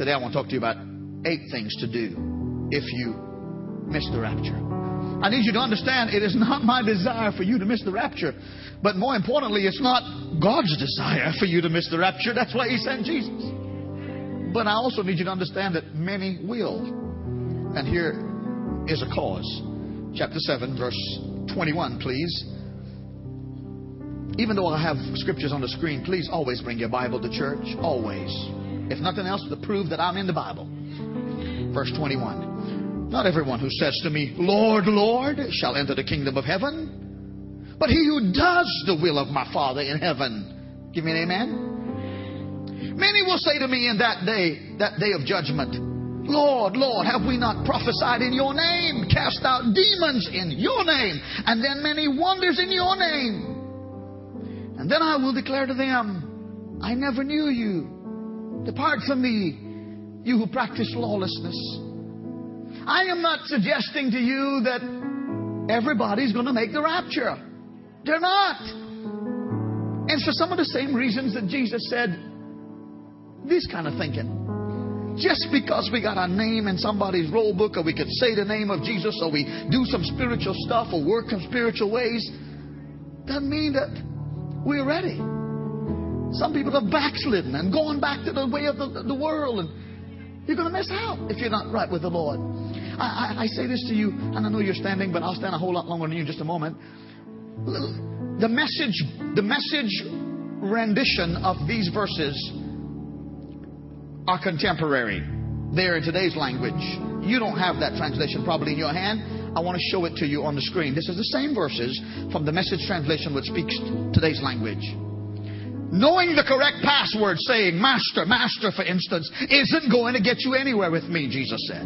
Today I want to talk to you about eight things to do if you miss the rapture. I need you to understand it is not my desire for you to miss the rapture. But more importantly, it's not God's desire for you to miss the rapture. That's why He sent Jesus. But I also need you to understand that many will. And here is a cause. Chapter 7, verse 21, please. Even though I have scriptures on the screen, please always bring your Bible to church. Always. If nothing else, to prove that I'm in the Bible. Verse 21. Not everyone who says to me, Lord, Lord, shall enter the kingdom of heaven, but he who does the will of my Father in heaven. Give me an amen. Many will say to me in that day, that day of judgment, Lord, Lord, have we not prophesied in your name, cast out demons in your name, and then many wonders in your name? And then I will declare to them, I never knew you. Depart from me, you who practice lawlessness. I am not suggesting to you that everybody's going to make the rapture. They're not. And for some of the same reasons that Jesus said, this kind of thinking. Just because we got a name in somebody's roll book, or we could say the name of Jesus, or we do some spiritual stuff, or work in spiritual ways, doesn't mean that we're ready. Some people have backslidden and gone back to the way of the, the world, and you're going to miss out if you're not right with the Lord. I, I, I say this to you, and I know you're standing, but I'll stand a whole lot longer than you in just a moment. The message, the message rendition of these verses are contemporary. They're in today's language. You don't have that translation probably in your hand. I want to show it to you on the screen. This is the same verses from the message translation which speaks today's language. Knowing the correct password, saying, Master, Master, for instance, isn't going to get you anywhere with me, Jesus said.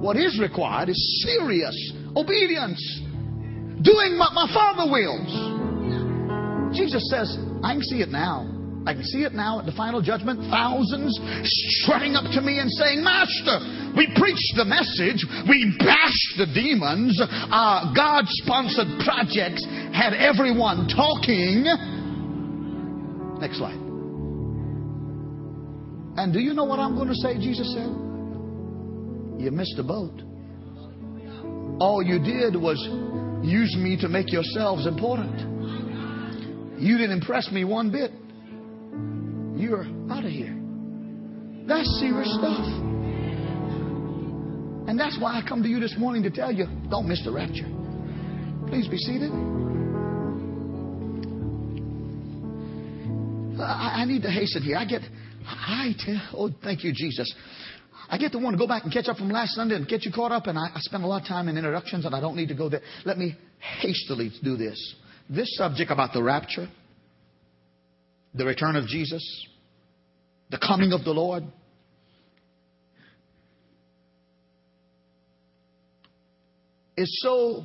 What is required is serious obedience, doing what my Father wills. Jesus says, I can see it now. I can see it now at the final judgment. Thousands strutting up to me and saying, Master, we preached the message. We bashed the demons. Our God sponsored projects had everyone talking. Next slide. And do you know what I'm going to say? Jesus said, You missed the boat. All you did was use me to make yourselves important. You didn't impress me one bit. You're out of here. That's serious stuff. And that's why I come to you this morning to tell you don't miss the rapture. Please be seated. I, I need to hasten here. I get, I tell, oh, thank you, Jesus. I get to want to go back and catch up from last Sunday and get you caught up, and I, I spend a lot of time in introductions, and I don't need to go there. Let me hastily do this. This subject about the rapture, the return of Jesus, the coming of the Lord, is so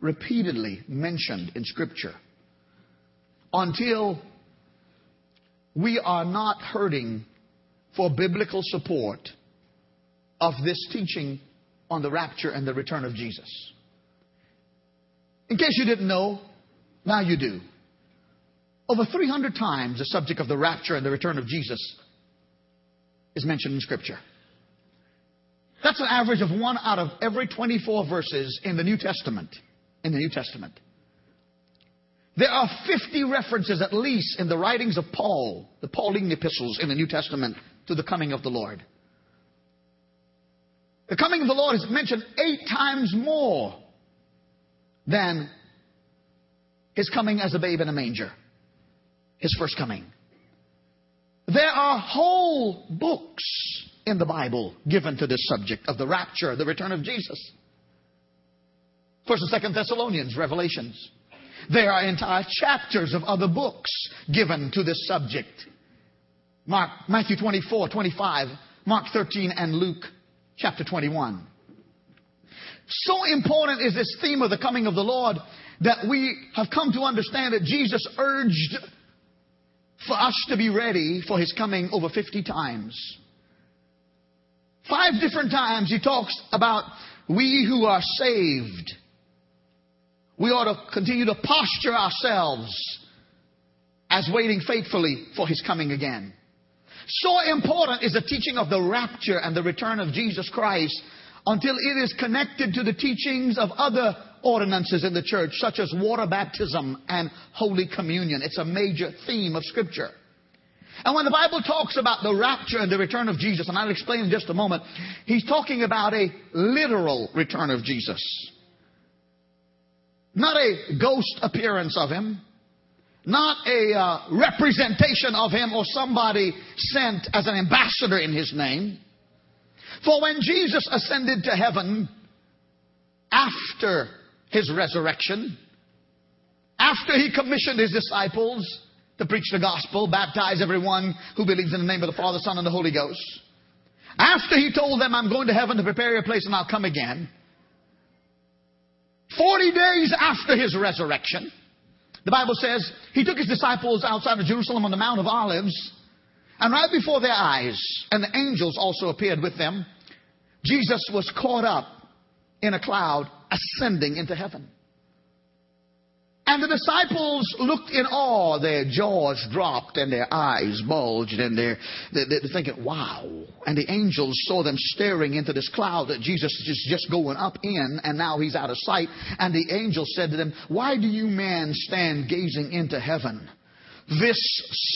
repeatedly mentioned in Scripture until we are not hurting for biblical support of this teaching on the rapture and the return of Jesus. In case you didn't know, now you do. Over 300 times the subject of the rapture and the return of Jesus is mentioned in Scripture. That's an average of one out of every 24 verses in the New Testament. In the New Testament. There are 50 references at least in the writings of Paul, the Pauline epistles in the New Testament, to the coming of the Lord. The coming of the Lord is mentioned eight times more than his coming as a babe in a manger, his first coming. There are whole books in the Bible given to this subject of the rapture, the return of Jesus. First and Second Thessalonians, Revelations. There are entire chapters of other books given to this subject. Mark, Matthew 24, 25, Mark 13, and Luke chapter 21. So important is this theme of the coming of the Lord that we have come to understand that Jesus urged for us to be ready for his coming over 50 times. Five different times he talks about we who are saved. We ought to continue to posture ourselves as waiting faithfully for his coming again. So important is the teaching of the rapture and the return of Jesus Christ until it is connected to the teachings of other ordinances in the church, such as water baptism and Holy Communion. It's a major theme of Scripture. And when the Bible talks about the rapture and the return of Jesus, and I'll explain in just a moment, he's talking about a literal return of Jesus. Not a ghost appearance of him, not a uh, representation of him or somebody sent as an ambassador in his name. For when Jesus ascended to heaven after his resurrection, after he commissioned his disciples to preach the gospel, baptize everyone who believes in the name of the Father, Son, and the Holy Ghost, after he told them, I'm going to heaven to prepare a place and I'll come again, 40 days after his resurrection, the Bible says he took his disciples outside of Jerusalem on the Mount of Olives, and right before their eyes, and the angels also appeared with them, Jesus was caught up in a cloud ascending into heaven. And the disciples looked in awe. Their jaws dropped and their eyes bulged and they're, they're, thinking, wow. And the angels saw them staring into this cloud that Jesus is just going up in and now he's out of sight. And the angel said to them, why do you men stand gazing into heaven? This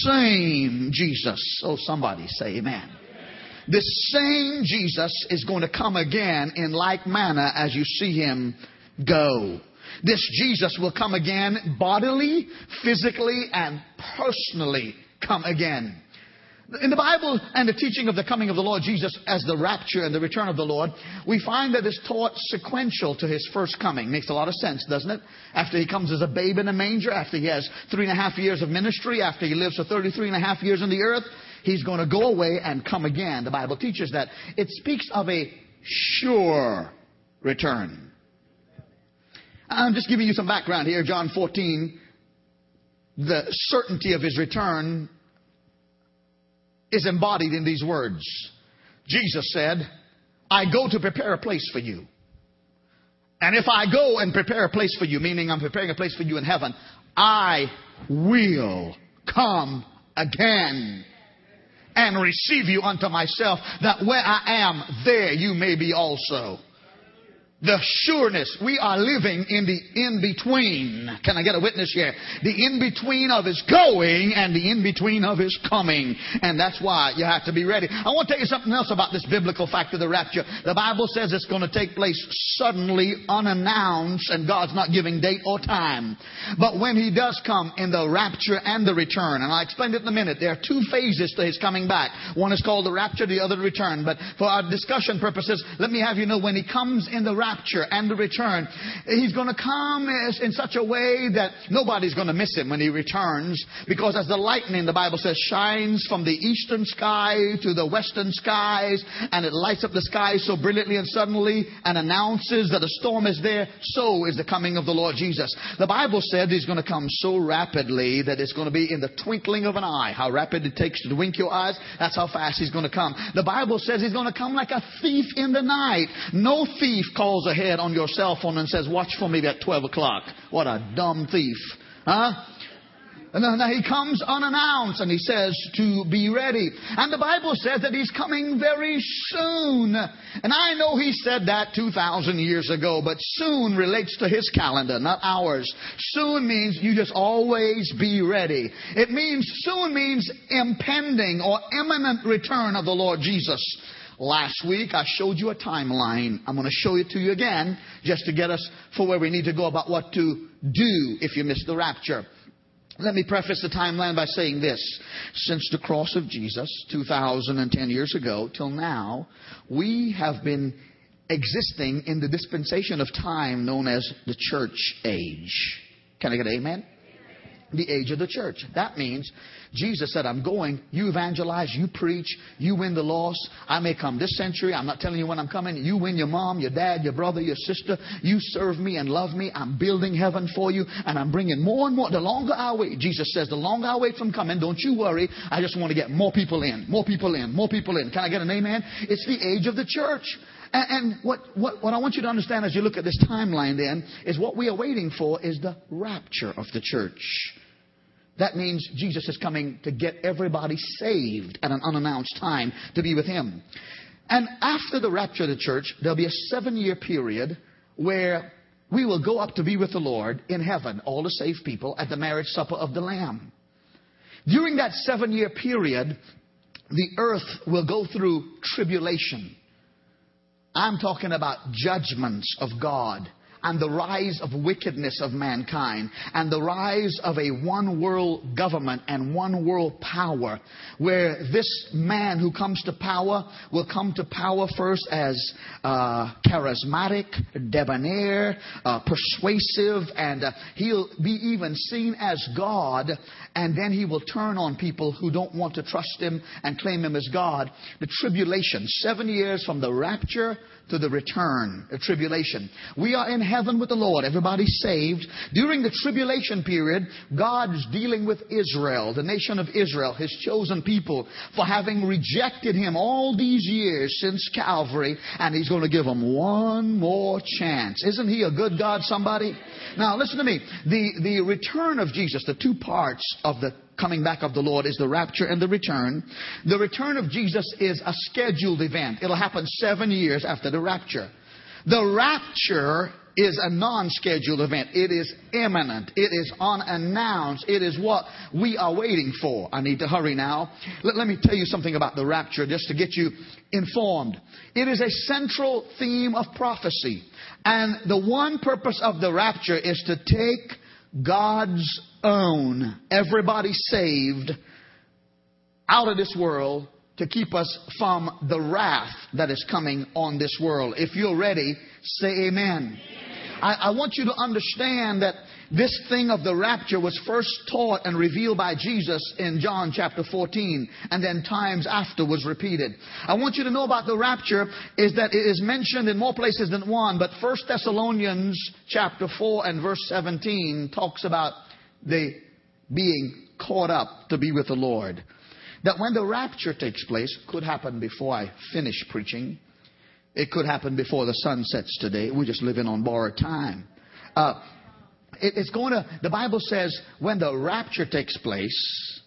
same Jesus. Oh, somebody say amen. This same Jesus is going to come again in like manner as you see him go. This Jesus will come again bodily, physically, and personally come again. In the Bible and the teaching of the coming of the Lord Jesus as the rapture and the return of the Lord, we find that it's taught sequential to his first coming. Makes a lot of sense, doesn't it? After he comes as a babe in a manger, after he has three and a half years of ministry, after he lives for 33 and a half years on the earth, he's going to go away and come again. The Bible teaches that. It speaks of a sure return. I'm just giving you some background here. John 14, the certainty of his return is embodied in these words. Jesus said, I go to prepare a place for you. And if I go and prepare a place for you, meaning I'm preparing a place for you in heaven, I will come again and receive you unto myself, that where I am, there you may be also the sureness. We are living in the in between. Can I get a witness here? The in between of his going and the in between of his coming. And that's why you have to be ready. I want to tell you something else about this biblical fact of the rapture. The Bible says it's going to take place suddenly, unannounced, and God's not giving date or time. But when he does come in the rapture and the return, and I'll explain it in a minute, there are two phases to his coming back. One is called the rapture, the other the return. But for our discussion purposes, let me have you know when he comes in the rapture, rapture and the return. He's going to come in such a way that nobody's going to miss him when he returns because as the lightning, the Bible says, shines from the eastern sky to the western skies and it lights up the sky so brilliantly and suddenly and announces that a storm is there, so is the coming of the Lord Jesus. The Bible said he's going to come so rapidly that it's going to be in the twinkling of an eye. How rapid it takes to wink your eyes, that's how fast he's going to come. The Bible says he's going to come like a thief in the night. No thief calls ahead on your cell phone and says, watch for me at 12 o'clock. What a dumb thief. Huh? And then he comes unannounced and he says to be ready. And the Bible says that he's coming very soon. And I know he said that 2,000 years ago, but soon relates to his calendar, not ours. Soon means you just always be ready. It means, soon means impending or imminent return of the Lord Jesus. Last week I showed you a timeline. I'm going to show it to you again just to get us for where we need to go about what to do if you miss the rapture. Let me preface the timeline by saying this. Since the cross of Jesus 2010 years ago till now, we have been existing in the dispensation of time known as the church age. Can I get amen? The age of the church. That means Jesus said, I'm going, you evangelize, you preach, you win the lost. I may come this century. I'm not telling you when I'm coming. You win your mom, your dad, your brother, your sister. You serve me and love me. I'm building heaven for you and I'm bringing more and more. The longer I wait, Jesus says, the longer I wait from coming, don't you worry. I just want to get more people in, more people in, more people in. Can I get an amen? It's the age of the church. And, and what, what, what I want you to understand as you look at this timeline then is what we are waiting for is the rapture of the church. That means Jesus is coming to get everybody saved at an unannounced time to be with Him. And after the rapture of the church, there'll be a seven year period where we will go up to be with the Lord in heaven, all the saved people, at the marriage supper of the Lamb. During that seven year period, the earth will go through tribulation. I'm talking about judgments of God and the rise of wickedness of mankind and the rise of a one world government and one world power where this man who comes to power will come to power first as uh, charismatic, debonair, uh, persuasive, and uh, he'll be even seen as God and then he will turn on people who don't want to trust him and claim him as God. The tribulation, seven years from the rapture to the return, the tribulation. We are in heaven with the Lord. Everybody's saved. During the tribulation period, God's dealing with Israel, the nation of Israel, His chosen people, for having rejected Him all these years since Calvary, and He's going to give them one more chance. Isn't He a good God, somebody? Now, listen to me. The, the return of Jesus, the two parts of the coming back of the Lord is the rapture and the return. The return of Jesus is a scheduled event. It'll happen seven years after the rapture. The rapture is a non-scheduled event. It is imminent. It is unannounced. It is what we are waiting for. I need to hurry now. Let, let, me tell you something about the rapture just to get you informed. It is a central theme of prophecy. And the one purpose of the rapture is to take God's own, everybody saved, out of this world to keep us from the wrath that is coming on this world. If you're ready, say amen. I, I, want you to understand that this thing of the rapture was first taught and revealed by Jesus in John chapter 14, and then times after was repeated. I want you to know about the rapture is that it is mentioned in more places than one, but First Thessalonians chapter 4 and verse 17 talks about the being caught up to be with the Lord. That when the rapture takes place, could happen before I finish preaching. It could happen before the sun sets today. We're just living on borrowed time. Uh, it's going to, the Bible says, when the rapture takes place,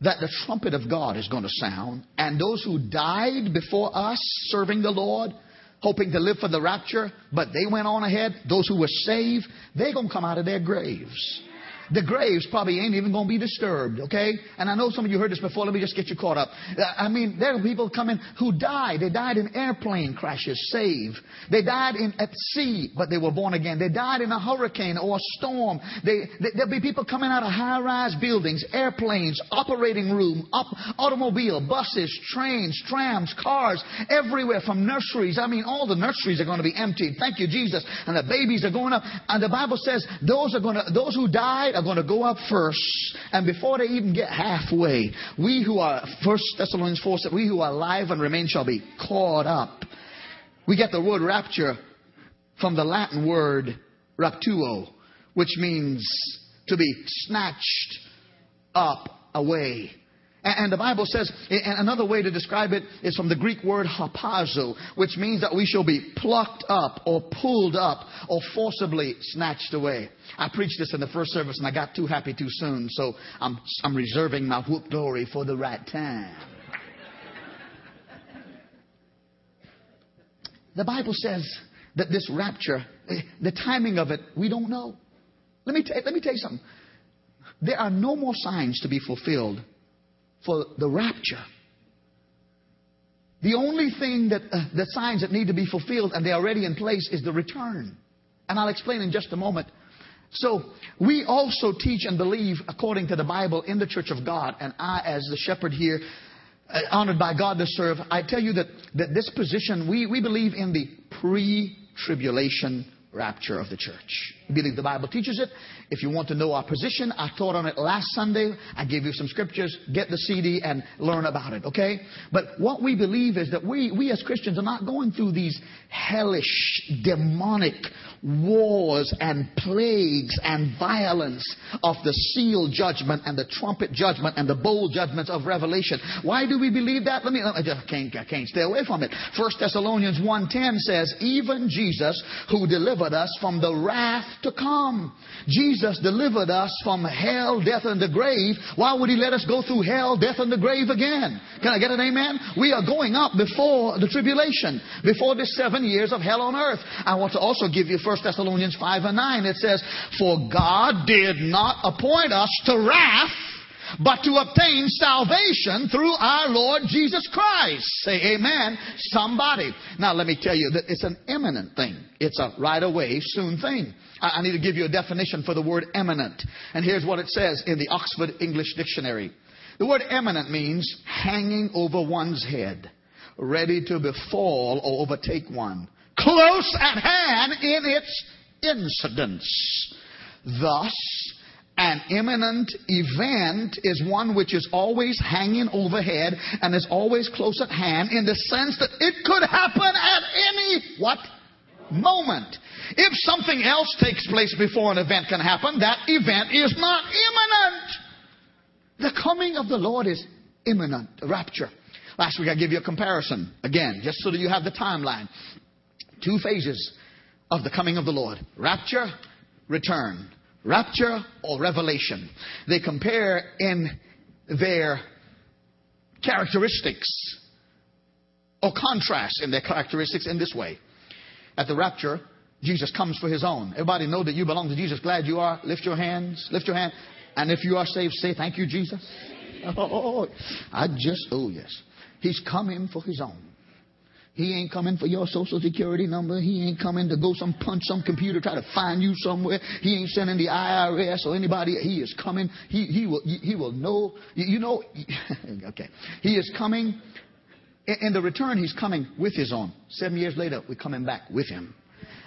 that the trumpet of God is going to sound, and those who died before us serving the Lord, hoping to live for the rapture, but they went on ahead, those who were saved, they're going to come out of their graves the graves probably ain't even going to be disturbed, okay? And I know some of you heard this before. Let me just get you caught up. Uh, I mean, there are people coming who died. They died in airplane crashes, saved. They died in, at sea, but they were born again. They died in a hurricane or a storm. They, they, there'll be people coming out of high-rise buildings, airplanes, operating room, automobile, buses, trains, trams, cars, everywhere from nurseries. I mean, all the nurseries are going to be emptied. Thank you, Jesus. And the babies are going up. And the Bible says those are going to, those who died are going to go up first, and before they even get halfway, we who are, First Thessalonians 4 said, we who are alive and remain shall be caught up. We get the word rapture from the Latin word raptuo, which means to be snatched up away. And the Bible says, and another way to describe it is from the Greek word harpazo, which means that we shall be plucked up or pulled up or forcibly snatched away. I preached this in the first service and I got too happy too soon, so I'm, I'm reserving my whoop glory for the right time. The Bible says that this rapture, eh, the timing of it, we don't know. Let me, t- let me tell you something. There are no more signs to be fulfilled for the rapture. The only thing that uh, the signs that need to be fulfilled and they're already in place is the return. And I'll explain in just a moment. So we also teach and believe according to the Bible in the church of God. And I, as the shepherd here, uh, honored by God to serve, I tell you that, that this position, we, we believe in the pre-tribulation rapture of the church. We believe the Bible teaches it. If you want to know our position, I taught on it last Sunday. I gave you some scriptures. Get the CD and learn about it, okay? But what we believe is that we, we as Christians are not going through these hellish, demonic, wars and plagues and violence of the seal judgment and the trumpet judgment and the bowl judgments of Revelation. Why do we believe that? Let me, I just can't, I can't stay away from it. First Thessalonians 1.10 says, even Jesus who delivered us from the wrath to come. Jesus delivered us from hell, death, and the grave. Why would he let us go through hell, death, and the grave again? Can I get an amen? We are going up before the tribulation, before the seven years of hell on earth. I want to also give you 1 Thessalonians 5 and 9. It says, For God did not appoint us to wrath, but to obtain salvation through our Lord Jesus Christ. Say amen. Somebody. Now let me tell you that it's an imminent thing. It's a right away, soon thing. I need to give you a definition for the word imminent. And here's what it says in the Oxford English Dictionary. The word imminent means hanging over one's head, ready to befall or overtake one, close at hand in its incidence. Thus, an imminent event is one which is always hanging overhead and is always close at hand in the sense that it could happen at any what moment. If something else takes place before an event can happen, that event is not imminent. The coming of the Lord is imminent. the Rapture. Last week I gave you a comparison. Again, just so that you have the timeline. Two phases of the coming of the Lord. Rapture, return. Rapture or revelation. They compare in their characteristics or contrast in their characteristics in this way. At the rapture, Jesus comes for his own. Everybody know that you belong to Jesus. Glad you are. Lift your hands. Lift your hand. And if you are saved, say thank you, Jesus. Oh, I just, oh yes. He's coming for his own. He ain't coming for your social security number. He ain't coming to go some punch some computer, try to find you somewhere. He ain't sending the IRS or anybody. He is coming. He, he will, he will know, you know, okay. He is coming. In the return, he's coming with his own. Seven years later, we're coming back with him.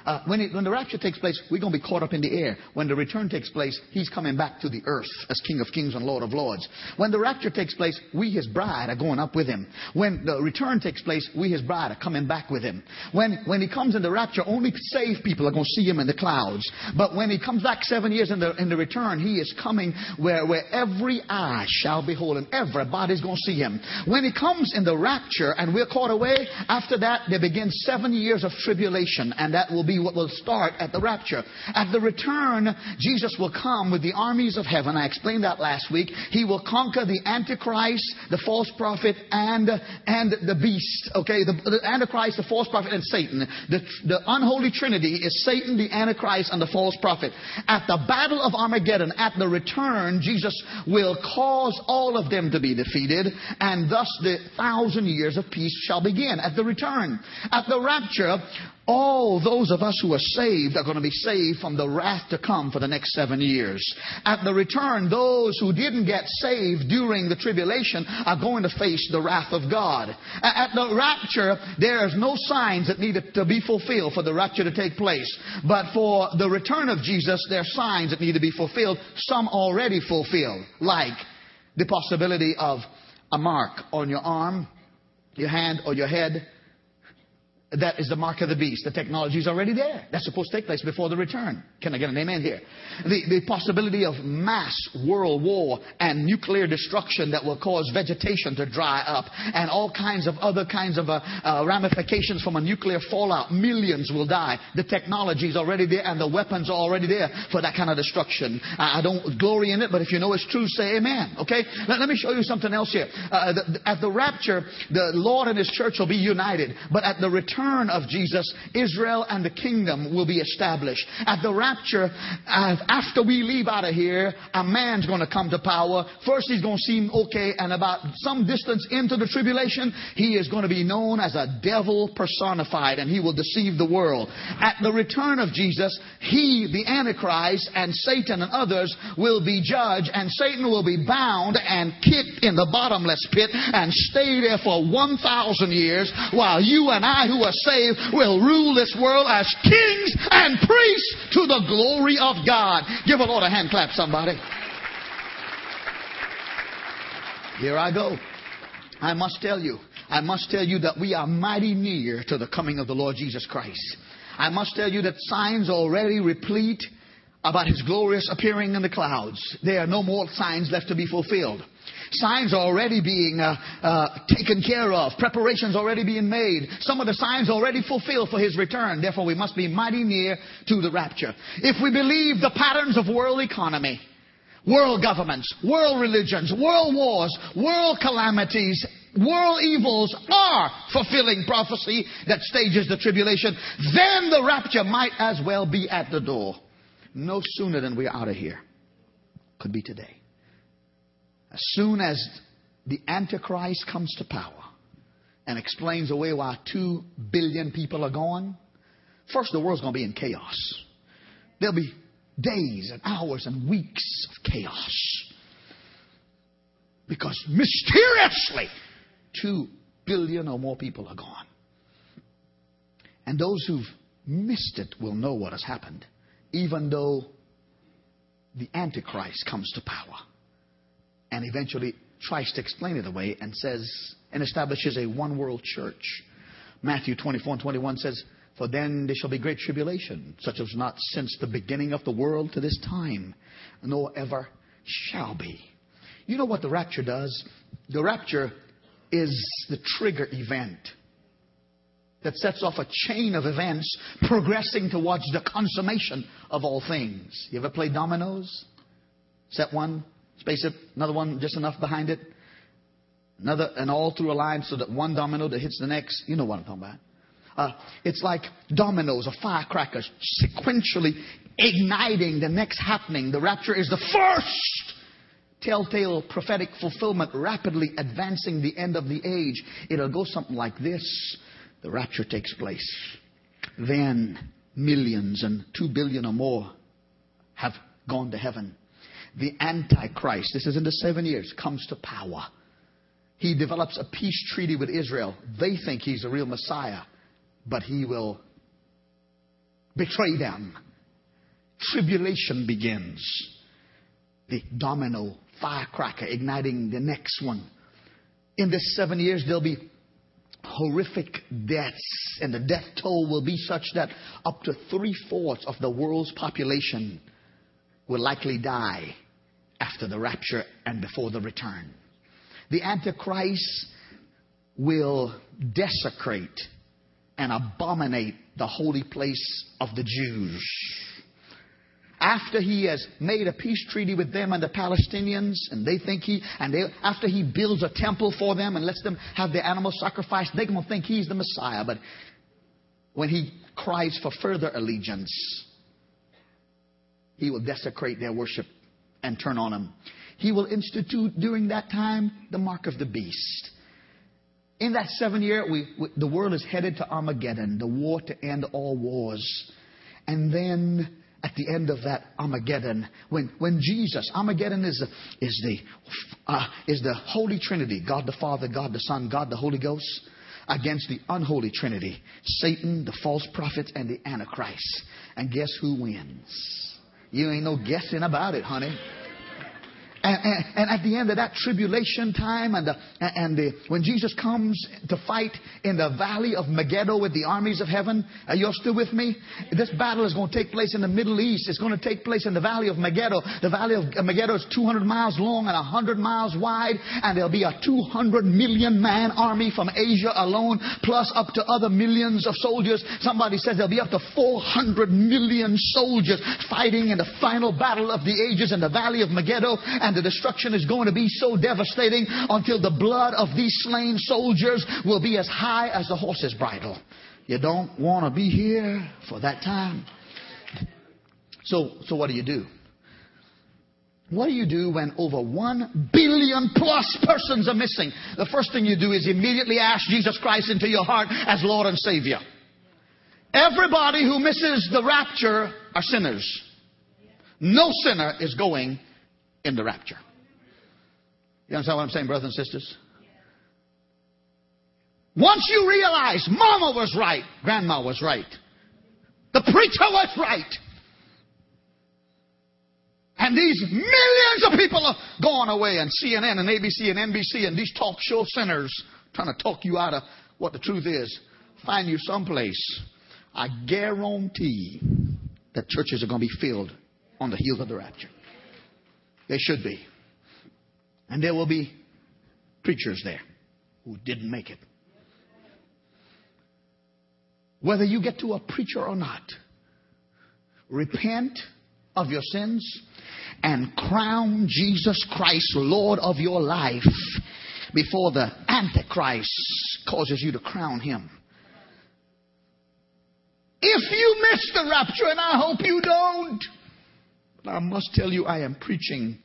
Uh, when, the rapture takes place, we're going to be caught up in the air. When the return takes place, he's coming back to the earth as King of Kings and Lord of Lords. When the rapture takes place, we, his bride, are going up with him. When the return takes place, we, his bride, are coming back with him. When, when he comes in the rapture, only saved people are going to see him in the clouds. But when he comes back seven years in the, in the return, he is coming where, where every eye shall behold him. Everybody's going to see him. When he comes in the rapture and we're caught away, after that, there begins seven years of tribulation, and will be be what will start at the rapture. At the return, Jesus will come with the armies of heaven. I explained that last week. He will conquer the Antichrist, the false prophet, and, and the beast. Okay, the, the Antichrist, the false prophet, and Satan. The, the unholy trinity is Satan, the Antichrist, and the false prophet. At the battle of Armageddon, at the return, Jesus will cause all of them to be defeated, and thus the thousand years of peace shall begin at the return. At the rapture, all those of us who are saved are going to be saved from the wrath to come for the next seven years. At the return, those who didn't get saved during the tribulation are going to face the wrath of God. At the rapture, there's no signs that need to be fulfilled for the rapture to take place. But for the return of Jesus, there are signs that need to be fulfilled, some already fulfilled, like the possibility of a mark on your arm, your hand, or your head that is the mark of the beast. The technology is already there. That's supposed to take place before the return. Can I get an amen here? The, the possibility of mass world war and nuclear destruction that will cause vegetation to dry up and all kinds of other kinds of uh, uh, ramifications from a nuclear fallout. Millions will die. The technology is already there and the weapons are already there for that kind of destruction. I, I don't glory in it, but if you know it's true, say amen. Okay? Let, let me show you something else here. Uh, the, at the rapture, the Lord and His church will be united, but at the return return of Jesus, Israel and the kingdom will be established. At the rapture, after we leave out of here, a man's going to come to power. First, he's going to seem okay, and about some distance into the tribulation, he is going to be known as a devil personified, and he will deceive the world. At the return of Jesus, he, the Antichrist, and Satan and others will be judged, and Satan will be bound and kicked in the bottomless pit and stay there for 1,000 years while you and I, who are are saved will rule this world as kings and priests to the glory of God. Give a Lord a hand clap, somebody. Here I go. I must tell you, I must tell you that we are mighty near to the coming of the Lord Jesus Christ. I must tell you that signs already replete about his glorious appearing in the clouds. There are no more signs left to be fulfilled. Signs are already being uh, uh, taken care of. Preparations already being made. Some of the signs already fulfilled for his return. Therefore, we must be mighty near to the rapture. If we believe the patterns of world economy, world governments, world religions, world wars, world calamities, world evils are fulfilling prophecy that stages the tribulation, then the rapture might as well be at the door. No sooner than we're out of here. Could be today. As soon as the Antichrist comes to power and explains away why two billion people are gone, first the world's going to be in chaos. There'll be days and hours and weeks of chaos. Because mysteriously, two billion or more people are gone. And those who've missed it will know what has happened, even though the Antichrist comes to power and eventually tries to explain it away and says, and establishes a one world church. Matthew 24 and 21 says, For then there shall be great tribulation, such as not since the beginning of the world to this time, nor ever shall be. You know what the rapture does? The rapture is the trigger event that sets off a chain of events progressing towards the consummation of all things. You ever play dominoes? Set one, space it, another one just enough behind it, another, and all through a line so that one domino that hits the next. You know what I'm talking about. Uh, it's like dominoes or firecrackers sequentially igniting the next happening. The rapture is the first telltale prophetic fulfillment rapidly advancing the end of the age. It'll go something like this. The rapture takes place. Then millions and two billion or more have gone to heaven. The Antichrist, this is in the seven years, comes to power. He develops a peace treaty with Israel. They think he's a real Messiah, but he will betray them. Tribulation begins. The domino firecracker igniting the next one. In this seven years, there'll be horrific deaths, and the death toll will be such that up to three fourths of the world's population will likely die after the rapture and before the return. The Antichrist will desecrate and abominate the holy place of the Jews after he has made a peace treaty with them and the Palestinians, and they think he, and they, after he builds a temple for them and lets them have their animal sacrifice, they're going to think he's the Messiah. But when he cries for further allegiance, he will desecrate their worship and turn on him. He will institute during that time the mark of the beast. In that seven year, we, we, the world is headed to Armageddon, the war to end all wars. And then at the end of that Armageddon, when, when Jesus, Armageddon is the, is, the, uh, is the Holy Trinity, God the Father, God the Son, God the Holy Ghost, against the unholy Trinity, Satan, the false prophet, and the Antichrist. And guess who wins? You ain't no guessing about it, honey. And, and, and, at the end of that tribulation time, and, the, and the, when Jesus comes to fight in the valley of Megiddo with the armies of heaven, are you all still with me? This battle is going to take place in the Middle East. It's going to take place in the valley of Megiddo. The valley of Megiddo is 200 miles long and 100 miles wide, and there'll be a 200 million man army from Asia alone, plus up to other millions of soldiers. Somebody says there'll be up to 400 million soldiers fighting in the final battle of the ages in the valley of Megiddo. And the destruction is going to be so devastating until the blood of these slain soldiers will be as high as the horse's bridle. You don't want to be here for that time. So, so what do you do? What do you do when over one billion plus persons are missing? The first thing you do is immediately ask Jesus Christ into your heart as Lord and Savior. Everybody who misses the rapture are sinners. No sinner is going in the rapture. You understand what I'm saying, brothers and sisters? Once you realize mama was right, grandma was right, the preacher was right, and these millions of people are going away, and CNN and ABC and NBC and these talk show centers trying to talk you out of what the truth is, find you someplace I guarantee that churches are going to be filled on the heels of the rapture. They should be. And there will be preachers there who didn't make it. Whether you get to a preacher or not, repent of your sins and crown Jesus Christ Lord of your life before the Antichrist causes you to crown him. If you miss the rapture, and I hope you don't, but I must tell you, I am preaching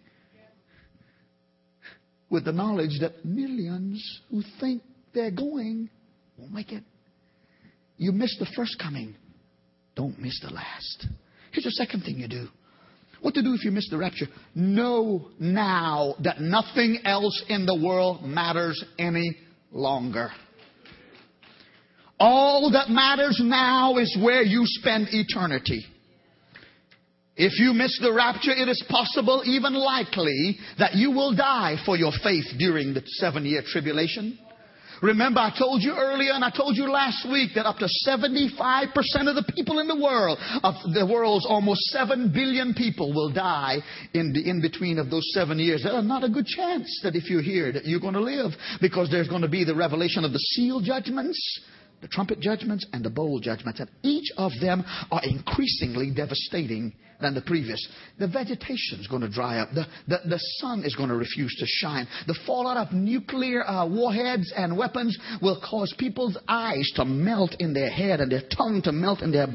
with the knowledge that millions who think they're going won't make it. You miss the first coming, don't miss the last. Here's the second thing you do. What to do if you miss the rapture? Know now that nothing else in the world matters any longer. All that matters now is where you spend eternity. If you miss the rapture, it is possible, even likely, that you will die for your faith during the seven year tribulation. Remember, I told you earlier and I told you last week that up to 75% of the people in the world, of the world's almost 7 billion people will die in the in between of those seven years. There's not a good chance that if you're here that you're going to live because there's going to be the revelation of the seal judgments the trumpet judgments and the bowl judgments, and each of them are increasingly devastating than the previous. The vegetation is going to dry up. The, the, the sun is going to refuse to shine. The fallout of nuclear uh, warheads and weapons will cause people's eyes to melt in their head and their tongue to melt in their,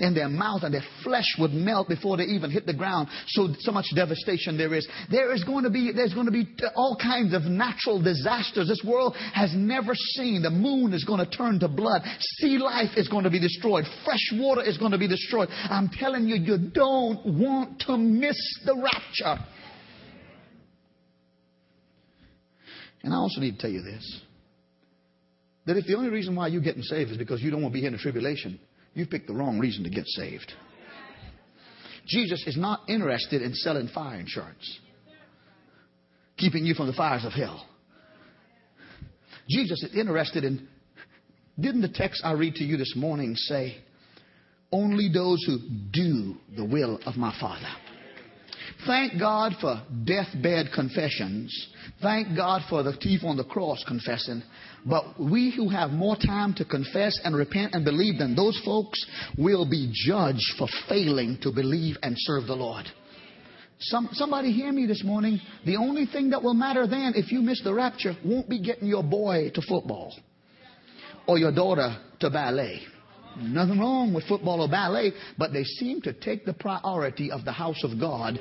in their mouth and their flesh would melt before they even hit the ground. So, so much devastation there is. There is going to be, there's going to be all kinds of natural disasters this world has never seen. The moon is going to turn to blood. Sea life is going to be destroyed. Fresh water is going to be destroyed. I'm telling you, you don't don't want to miss the rapture. And I also need to tell you this that if the only reason why you're getting saved is because you don't want to be here in the tribulation, you've picked the wrong reason to get saved. Jesus is not interested in selling fire insurance, keeping you from the fires of hell. Jesus is interested in. Didn't the text I read to you this morning say, only those who do the will of my Father. Thank God for deathbed confessions. Thank God for the thief on the cross confessing. But we who have more time to confess and repent and believe than those folks will be judged for failing to believe and serve the Lord. Some, somebody hear me this morning. The only thing that will matter then, if you miss the rapture, won't be getting your boy to football or your daughter to ballet. Nothing wrong with football or ballet, but they seem to take the priority of the house of God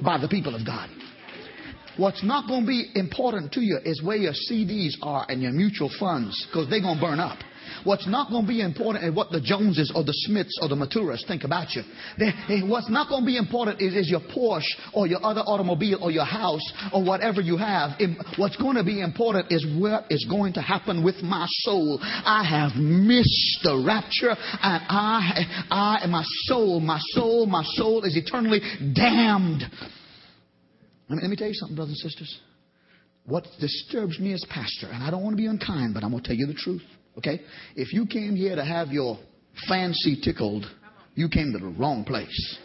by the people of God. What's not going to be important to you is where your CDs are and your mutual funds because they're going to burn up. What's not going to be important is what the Joneses or the Smiths or the Maturas think about you. What's not going to be important is, is your Porsche or your other automobile or your house or whatever you have. What's going to be important is what is going to happen with my soul. I have missed the rapture and I, I, and my soul, my soul, my soul is eternally damned. Let me, let me tell you something, brothers and sisters. What disturbs me as pastor, and I don't want to be unkind, but I'm going to tell you the truth. Okay? If you came here to have your fancy tickled, you came to the wrong place.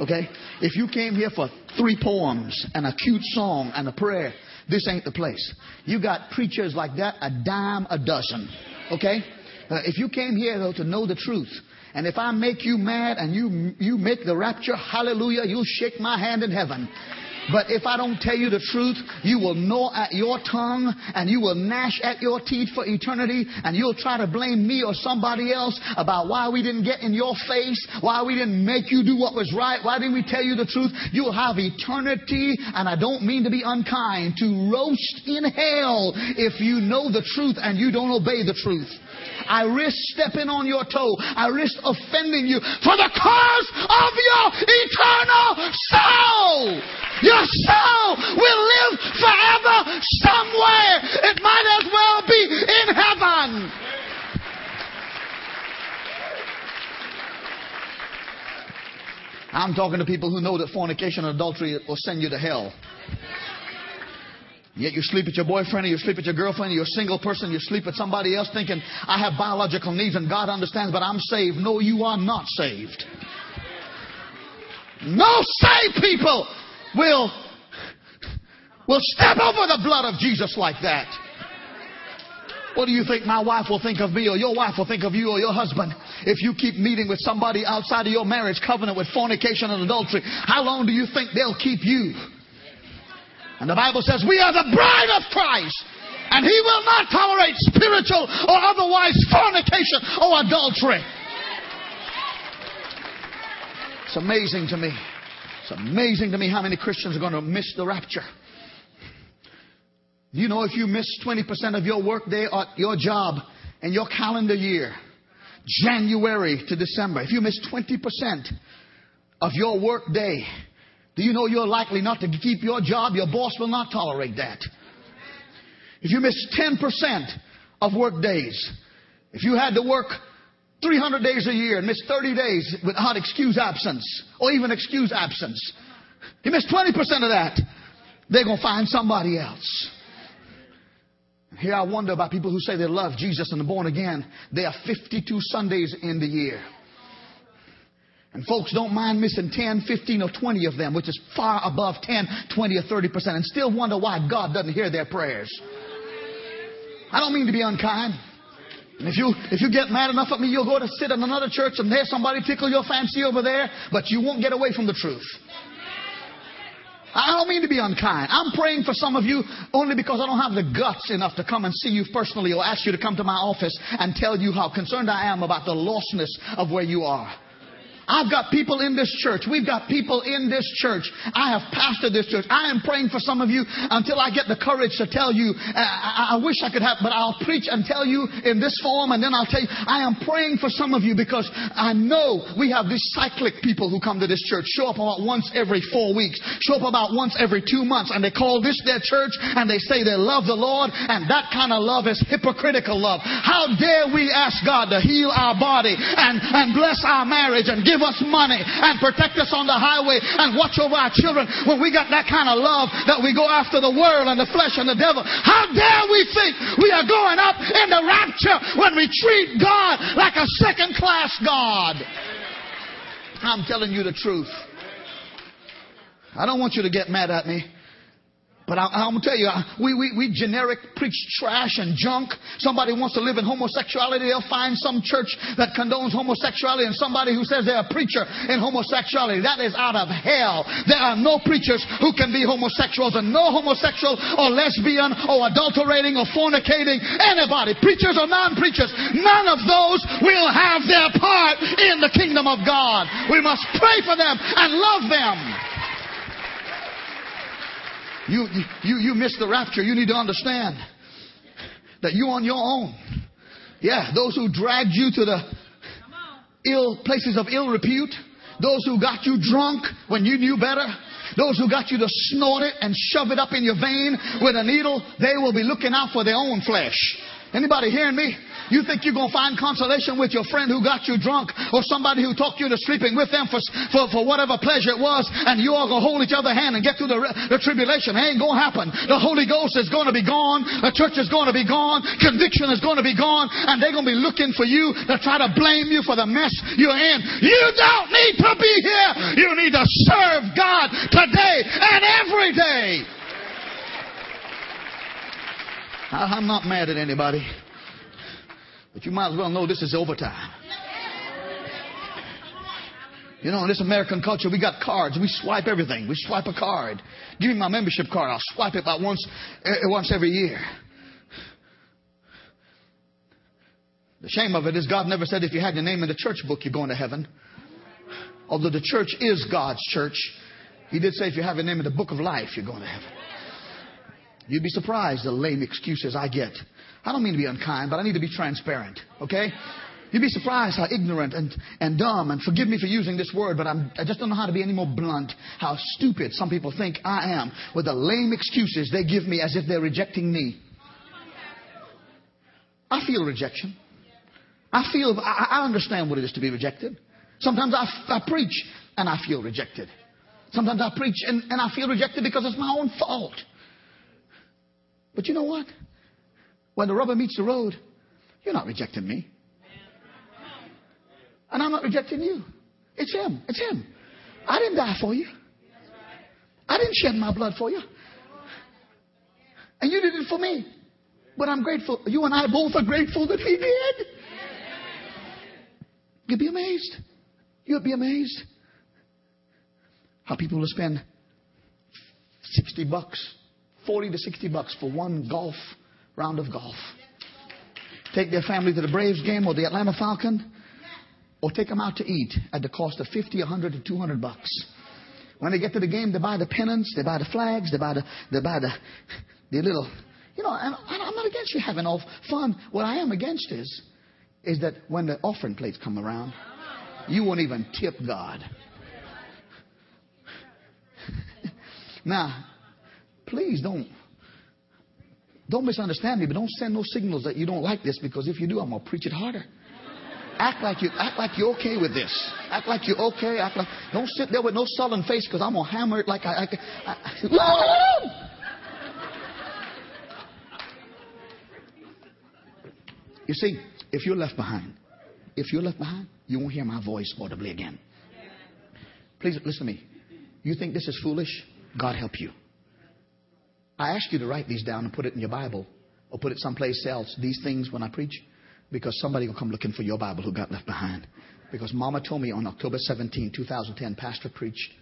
Okay? If you came here for three poems and a cute song and a prayer, this ain't the place. You got preachers like that, a dime a dozen. Okay? Uh, if you came here though to know the truth, and if I make you mad and you you make the rapture, hallelujah, you'll shake my hand in heaven. But if I don't tell you the truth, you will gnaw at your tongue and you will gnash at your teeth for eternity and you'll try to blame me or somebody else about why we didn't get in your face, why we didn't make you do what was right, why didn't we tell you the truth. You'll have eternity, and I don't mean to be unkind, to roast in hell if you know the truth and you don't obey the truth. I risk stepping on your toe. I risk offending you for the cause of your eternal soul. Your soul will live forever somewhere. It might as well be in heaven. I'm talking to people who know that fornication and adultery will send you to hell. Yet you sleep with your boyfriend or you sleep with your girlfriend, or you're a single person, you sleep with somebody else thinking, I have biological needs and God understands, but I'm saved. No, you are not saved. No saved people will, will step over the blood of Jesus like that. What do you think my wife will think of me or your wife will think of you or your husband if you keep meeting with somebody outside of your marriage covenant with fornication and adultery? How long do you think they'll keep you? And the Bible says we are the bride of Christ. And he will not tolerate spiritual or otherwise fornication or adultery. It's amazing to me. It's amazing to me how many Christians are going to miss the rapture. You know, if you miss 20% of your workday at your job and your calendar year, January to December, if you miss 20% of your workday, do you know you're likely not to keep your job? Your boss will not tolerate that. If you miss 10% of work days, if you had to work 300 days a year and miss 30 days without excuse absence or even excuse absence, you miss 20% of that, they're going to find somebody else. Here I wonder about people who say they love Jesus and are born again. There are 52 Sundays in the year. And folks don't mind missing 10, 15, or 20 of them, which is far above 10, 20, or 30 percent, and still wonder why God doesn't hear their prayers. I don't mean to be unkind. And if you, if you get mad enough at me, you'll go to sit in another church and there's somebody tickle your fancy over there, but you won't get away from the truth. I don't mean to be unkind. I'm praying for some of you only because I don't have the guts enough to come and see you personally or ask you to come to my office and tell you how concerned I am about the lostness of where you are. I've got people in this church. We've got people in this church. I have pastored this church. I am praying for some of you until I get the courage to tell you. I, I, wish I could have, but I'll preach and tell you in this form, and then I'll tell you. I am praying for some of you because I know we have these cyclic people who come to this church, show up about once every four weeks, show up about once every two months, and they call this their church, and they say they love the Lord, and that kind of love is hypocritical love. How dare we ask God to heal our body and, and bless our marriage and give give us money and protect us on the highway and watch over our children when we got that kind of love that we go after the world and the flesh and the devil. How dare we think we are going up in the rapture when we treat God like a second class God? I'm telling you the truth. I don't want you to get mad at me. But I, am to tell you, we, we, we generic preach trash and junk. Somebody wants to live in homosexuality, they'll find some church that condones homosexuality and somebody who says they're a preacher in homosexuality. That is out of hell. There are no preachers who can be homosexuals and no homosexual or lesbian or adulterating or fornicating anybody, preachers or non-preachers. None of those will have their part in the kingdom of God. We must pray for them and love them. You, you, you missed the rapture. You need to understand that you on your own. Yeah, those who dragged you to the ill places of ill repute, those who got you drunk when you knew better, those who got you to snort it and shove it up in your vein with a needle, they will be looking out for their own flesh. Anybody hearing me? You think you're going to find consolation with your friend who got you drunk or somebody who talked you to sleeping with them for, for, for whatever pleasure it was and you all going to hold each other hand and get through the, the tribulation. It ain't going to happen. The Holy Ghost is going to be gone. The church is going to be gone. Conviction is going to be gone and they're going to be looking for you to try to blame you for the mess you're in. You don't need to be here. You need to serve God today and every day. I'm not mad at anybody. But you might as well know this is overtime. You know, in this American culture, we got cards. We swipe everything. We swipe a card. Give me my membership card. I'll swipe it about once, eh, once every year. The shame of it is God never said if you had your name in the church book, you're going to heaven. Although the church is God's church, He did say if you have your name in the book of life, you're going to heaven. You'd be surprised the lame excuses I get. I don't mean to be unkind, but I need to be transparent, okay? You'd be surprised how ignorant and, and dumb, and forgive me for using this word, but I'm, I just don't know how to be any more blunt, how stupid some people think I am with the lame excuses they give me as if they're rejecting me. I feel rejection. I feel, I, I understand what it is to be rejected. Sometimes I, I preach and I feel rejected. Sometimes I preach and, and I feel rejected because it's my own fault. But you know what? When the rubber meets the road, you're not rejecting me. And I'm not rejecting you. It's Him. It's Him. I didn't die for you. I didn't shed my blood for you. And you did it for me. But I'm grateful. You and I both are grateful that He did. You'd be amazed. You'd be amazed how people will spend 60 bucks, 40 to 60 bucks for one golf round of golf. Take their family to the Braves game or the Atlanta Falcon, or take them out to eat at the cost of 50, 100 to 200 bucks. When they get to the game, they buy the pennants, they buy the flags, they buy the, they buy the, the little, you know, I'm not against you having all fun. What I am against is, is that when the offering plates come around, you won't even tip God. now, please don't don't misunderstand me, but don't send no signals that you don't like this because if you do, I'm gonna preach it harder. Act like you act like you're okay with this. Act like you're okay. Act like don't sit there with no sullen face because I'm gonna hammer it like I. I, I you see, if you're left behind, if you're left behind, you won't hear my voice audibly again. Please listen to me. You think this is foolish? God help you. I ask you to write these down and put it in your Bible or put it someplace else, these things when I preach, because somebody will come looking for your Bible who got left behind. Because Mama told me on October 17, 2010, Pastor preached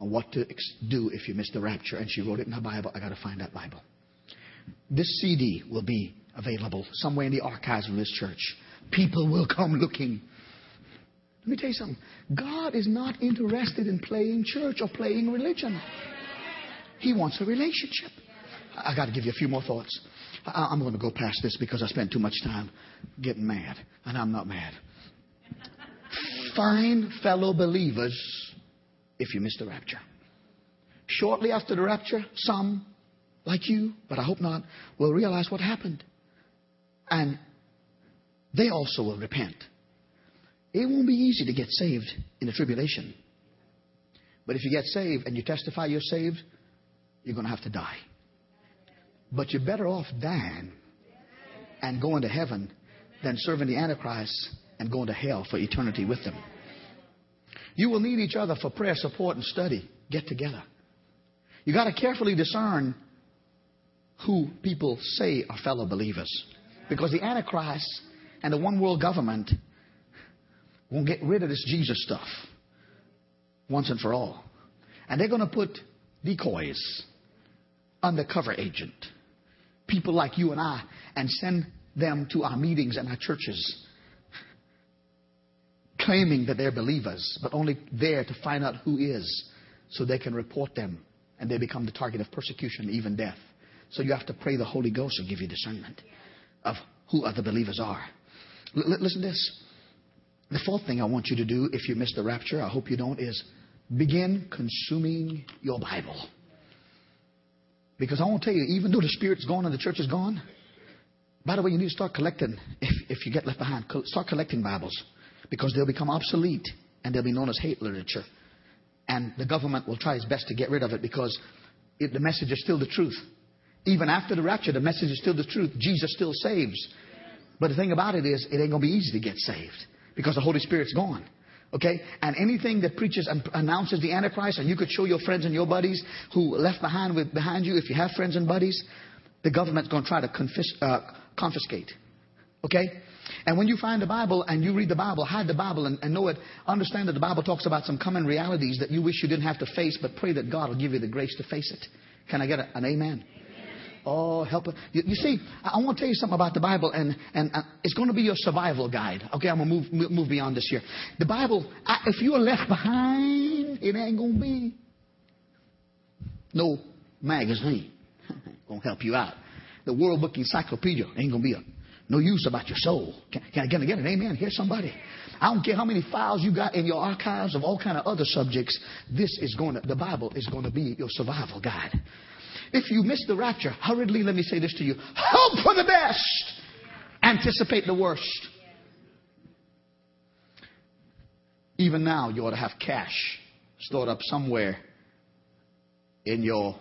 on what to do if you miss the rapture, and she wrote it in her Bible. I got to find that Bible. This CD will be available somewhere in the archives of this church. People will come looking. Let me tell you something. God is not interested in playing church or playing religion. He wants a relationship. I got to give you a few more thoughts. I, am going to go past this because I spent too much time getting mad, and I'm not mad. Find fellow believers if you miss the rapture. Shortly after the rapture, some, like you, but I hope not, will realize what happened. And they also will repent. It won't be easy to get saved in the tribulation. But if you get saved and you testify you're saved, you're going to have to die. But you're better off dying and going to heaven than serving the Antichrist and going to hell for eternity with them. You will need each other for prayer, support, and study. Get together. You got to carefully discern who people say are fellow believers. Because the Antichrist and the one world government won't get rid of this Jesus stuff once and for all. And they're going to put decoys undercover agent. People like you and I, and send them to our meetings and our churches, claiming that they're believers, but only there to find out who is, so they can report them, and they become the target of persecution, even death. So you have to pray the Holy Ghost will give you discernment of who other believers are. L- listen to this. The fourth thing I want you to do if you miss the rapture, I hope you don't, is begin consuming your Bible. Because I want to tell you, even though the Spirit's gone and the church is gone, by the way, you need to start collecting, if, if you get left behind, start collecting Bibles. Because they'll become obsolete and they'll be known as hate literature. And the government will try its best to get rid of it because it, the message is still the truth. Even after the rapture, the message is still the truth. Jesus still saves. But the thing about it is, it ain't going to be easy to get saved because the Holy Spirit's gone. Okay? And anything that preaches and announces the Antichrist, and you could show your friends and your buddies who left behind with behind you, if you have friends and buddies, the government's going to try to confis- uh, confiscate. Okay? And when you find the Bible and you read the Bible, hide the Bible and, and know it. Understand that the Bible talks about some common realities that you wish you didn't have to face, but pray that God will give you the grace to face it. Can I get a, an amen? Oh, help it. You, you, see, I, want to tell you something about the Bible, and, and uh, it's going to be your survival guide. Okay, I'm going to move, move beyond this here. The Bible, I, if you're left behind, it ain't going to be no magazine. going to help you out. The World Book Encyclopedia ain't going to be a, no use about your soul. Can, can I get, get an amen? Here's somebody. I don't care how many files you got in your archives of all kind of other subjects. This is going to, the Bible is going to be your survival guide. If you miss the rapture, hurriedly let me say this to you. Hope for the best, anticipate the worst. Even now, you ought to have cash stored up somewhere in your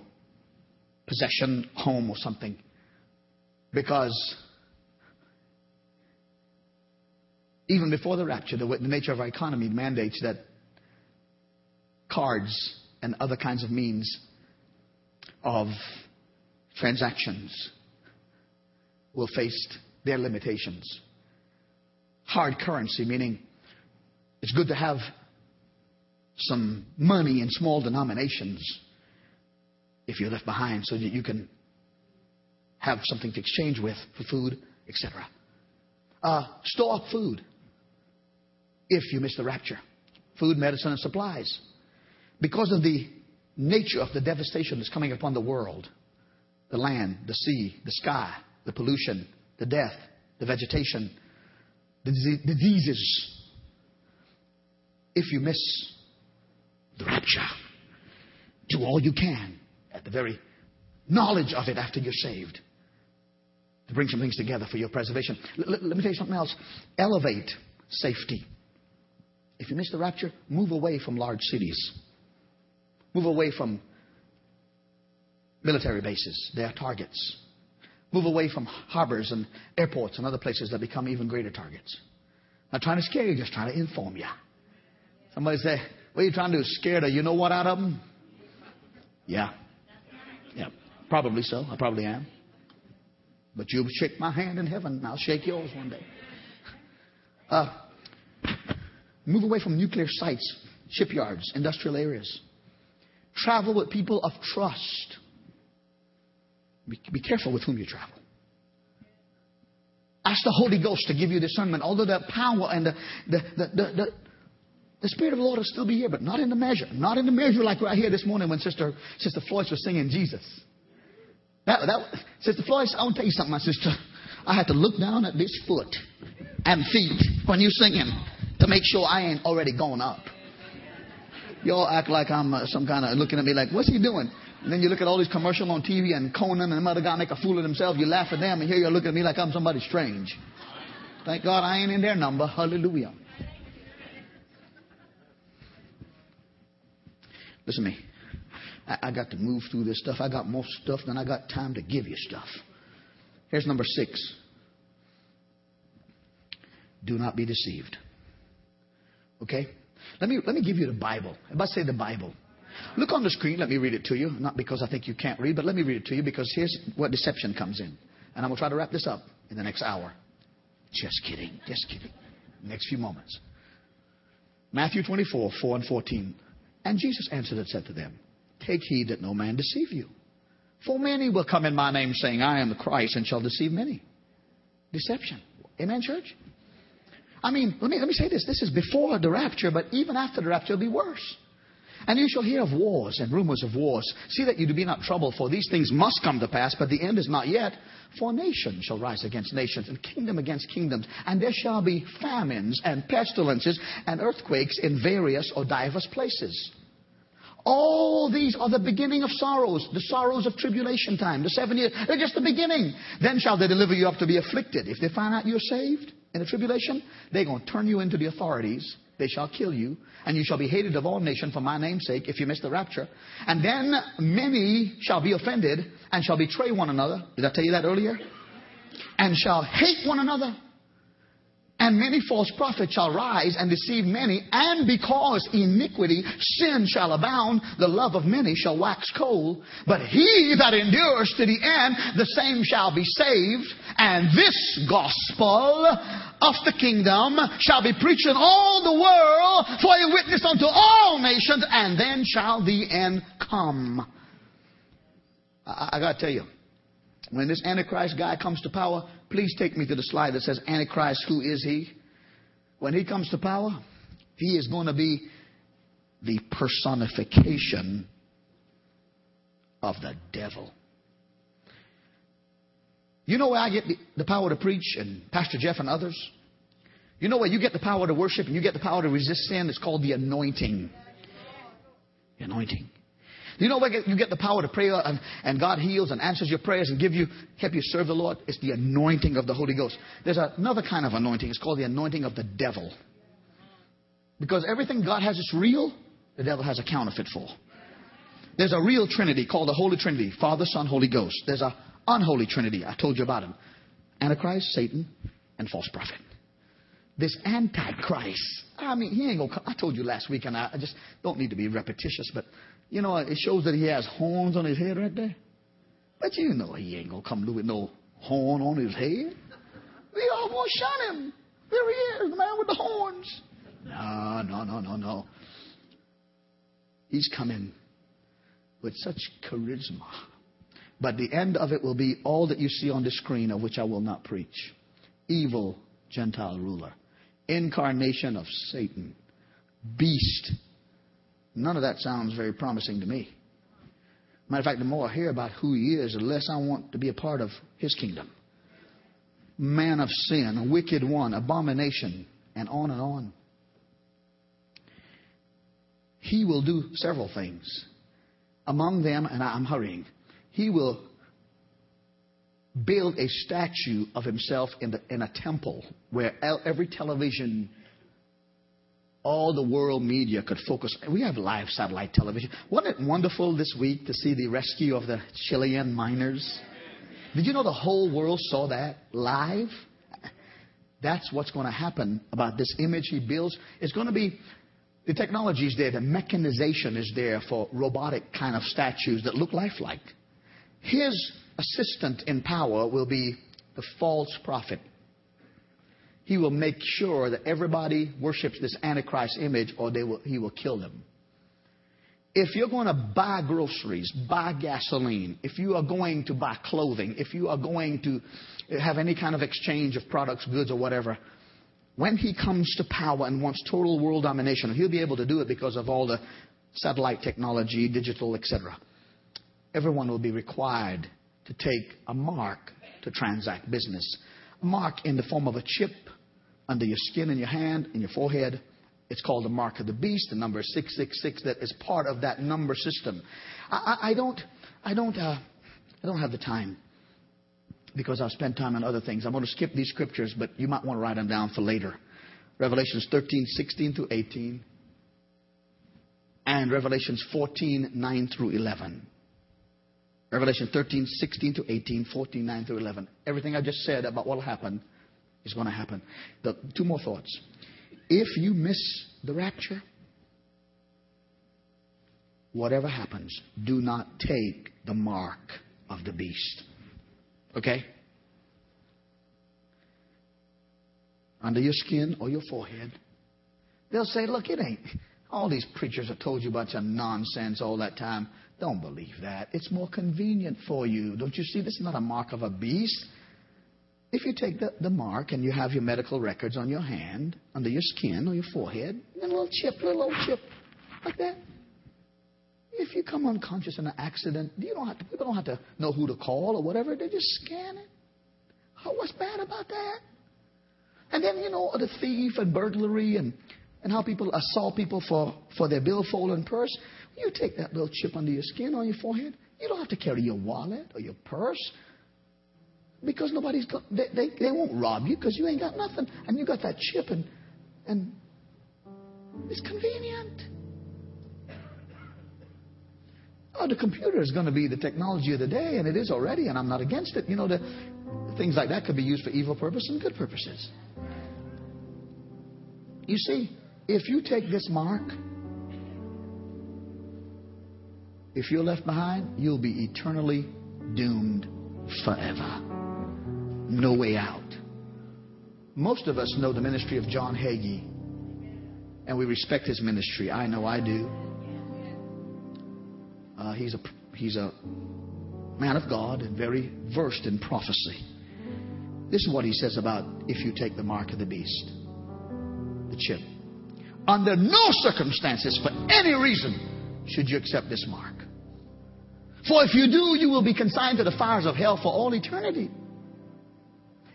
possession, home, or something. Because even before the rapture, the, the nature of our economy mandates that cards and other kinds of means of transactions will face their limitations. Hard currency, meaning it's good to have some money in small denominations if you're left behind so that you can have something to exchange with for food, etc. Uh, store up food if you miss the rapture. Food, medicine, and supplies. Because of the nature of the devastation that's coming upon the world the land, the sea, the sky, the pollution, the death, the vegetation, the diseases. If you miss the rapture, do all you can at the very knowledge of it after you're saved to bring some things together for your preservation. L- let me tell you something else. Elevate safety. If you miss the rapture, move away from large cities. Move away from military bases. They are targets. Move away from harbors and airports and other places that become even greater targets. Not trying to scare you, just trying to inform you. Somebody say, What are you trying to do? Scare the you know what out of them? Yeah. Yeah. Probably so. I probably am. But you'll shake my hand in heaven, and I'll shake yours one day. Uh, move away from nuclear sites, shipyards, industrial areas. Travel with people of trust. Be, be careful with whom you travel. Ask the Holy Ghost to give you discernment. Although the power and the, the, the, the, the Spirit of the Lord will still be here, but not in the measure. Not in the measure like right here this morning when Sister, Sister Floyd was singing Jesus. That, that, Sister Floyd, I want to tell you something, my sister. I had to look down at this foot and feet when you singing to make sure I ain't already gone up. Y'all act like I'm uh, some kind of looking at me like, what's he doing? And then you look at all these commercials on TV and Conan and the other guy make a fool of themselves. You laugh at them, and here you're looking at me like I'm somebody strange. Thank God I ain't in their number. Hallelujah. Listen to me. I, I got to move through this stuff. I got more stuff than I got time to give you stuff. Here's number six. Do not be deceived. Okay? Let me, let me give you the Bible. If I say the Bible, Look on the screen. Let me read it to you. Not because I think you can't read, but let me read it to you because here's where deception comes in. And I'm going to try to wrap this up in the next hour. Just kidding. Just kidding. Next few moments. Matthew 24, 4 and 14. And Jesus answered and said to them, Take heed that no man deceive you. For many will come in my name saying, I am the Christ, and shall deceive many. Deception. Amen, church? I mean, let me, let me say this. This is before the rapture, but even after the rapture, it'll be worse. And you shall hear of wars and rumors of wars. See that you do be not troubled, for these things must come to pass, but the end is not yet. For nation shall rise against nations, and kingdom against kingdoms, and there shall be famines and pestilences and earthquakes in various or divers places. All these are the beginning of sorrows, the sorrows of tribulation time, the seven years. They're just the beginning. Then shall they deliver you up to be afflicted. If they find out you're saved in the tribulation, they're going to turn you into the authorities they shall kill you, and you shall be hated of all nations for my name's sake if you miss the rapture. And then many shall be offended and shall betray one another. Did I tell you that earlier? And shall hate one another. And many false prophets shall rise and deceive many, and because iniquity, sin shall abound, the love of many shall wax cold. But he that endures to the end, the same shall be saved. And this gospel of the kingdom shall be preached in all the world for a witness unto all nations, and then shall the end come. I, I gotta tell you, when this Antichrist guy comes to power, please take me to the slide that says Antichrist, who is he? When he comes to power, he is going to be the personification of the devil. You know where I get the, power to preach and Pastor Jeff and others? You know where you get the power to worship and you get the power to resist sin? It's called the anointing. Anointing. You know where you get the power to pray uh, and, and God heals and answers your prayers and give you, help you serve the Lord? It's the anointing of the Holy Ghost. There's another kind of anointing. It's called the anointing of the devil. Because everything God has is real, the devil has a counterfeit for. There's a real Trinity called the Holy Trinity Father, Son, Holy Ghost. There's a Unholy Trinity. I told you about him. Antichrist, Satan, and false prophet. This Antichrist. I mean, he ain't gonna come. I told you last week, and I, I just don't need to be repetitious, but you know, it shows that he has horns on his head right there. But you know he ain't gonna come with no horn on his head. We all gonna shun him. There he is, the man with the horns. No, no, no, no, no. He's coming with such charisma. But the end of it will be all that you see on the screen, of which I will not preach. Evil Gentile ruler, incarnation of Satan, beast. None of that sounds very promising to me. Matter of fact, the more I hear about who he is, the less I want to be a part of his kingdom. Man of sin, wicked one, abomination, and on and on. He will do several things. Among them, and I'm hurrying, he will build a statue of himself in, the, in a temple where every television, all the world media could focus. We have live satellite television. Wasn't it wonderful this week to see the rescue of the Chilean miners? Did you know the whole world saw that live? That's what's going to happen about this image he builds. It's going to be the technology is there, the mechanization is there for robotic kind of statues that look lifelike. His assistant in power will be the false prophet. He will make sure that everybody worships this Antichrist image or will, he will kill them. If you're going to buy groceries, buy gasoline, if you are going to buy clothing, if you are going to have any kind of exchange of products, goods, or whatever, when he comes to power and wants total world domination, he'll be able to do it because of all the satellite technology, digital, etc. Everyone will be required to take a mark to transact business. A mark in the form of a chip under your skin in your hand, in your forehead. It's called the mark of the beast. The number 666 that is part of that number system. I, I, I don't, I don't, uh, I don't have the time because I've spent time on other things. I'm going to skip these scriptures, but you might want to write them down for later. Revelations 13, 16 through 18, and Revelations 14, 9 through 11. Revelation 13, 16 to 18, 14, 9 through 11. Everything I just said about what will happen is going to happen. The, two more thoughts. If you miss the rapture, whatever happens, do not take the mark of the beast. Okay? Under your skin or your forehead. They'll say, look, it ain't. All these preachers have told you a bunch of nonsense all that time. Don't believe that. It's more convenient for you. Don't you see? This is not a mark of a beast. If you take the, the mark and you have your medical records on your hand, under your skin or your forehead, and a little chip, little old chip, like that. If you come unconscious in an accident, you don't have to, people don't have to know who to call or whatever. They just scan it. Oh, what's bad about that? And then, you know, the thief and burglary and, and how people assault people for, for their billfold and purse. You take that little chip under your skin on your forehead. You don't have to carry your wallet or your purse because nobody's got, they, they, they won't rob you because you ain't got nothing. And you got that chip and, and it's convenient. Oh, the computer is going to be the technology of the day, and it is already, and I'm not against it. You know, the, things like that could be used for evil purposes and good purposes. You see, if you take this mark, if you're left behind, you'll be eternally doomed forever. No way out. Most of us know the ministry of John Hagee, and we respect his ministry. I know I do. Uh, he's, a, he's a man of God and very versed in prophecy. This is what he says about if you take the mark of the beast, the chip. Under no circumstances, for any reason, should you accept this mark. For if you do, you will be consigned to the fires of hell for all eternity.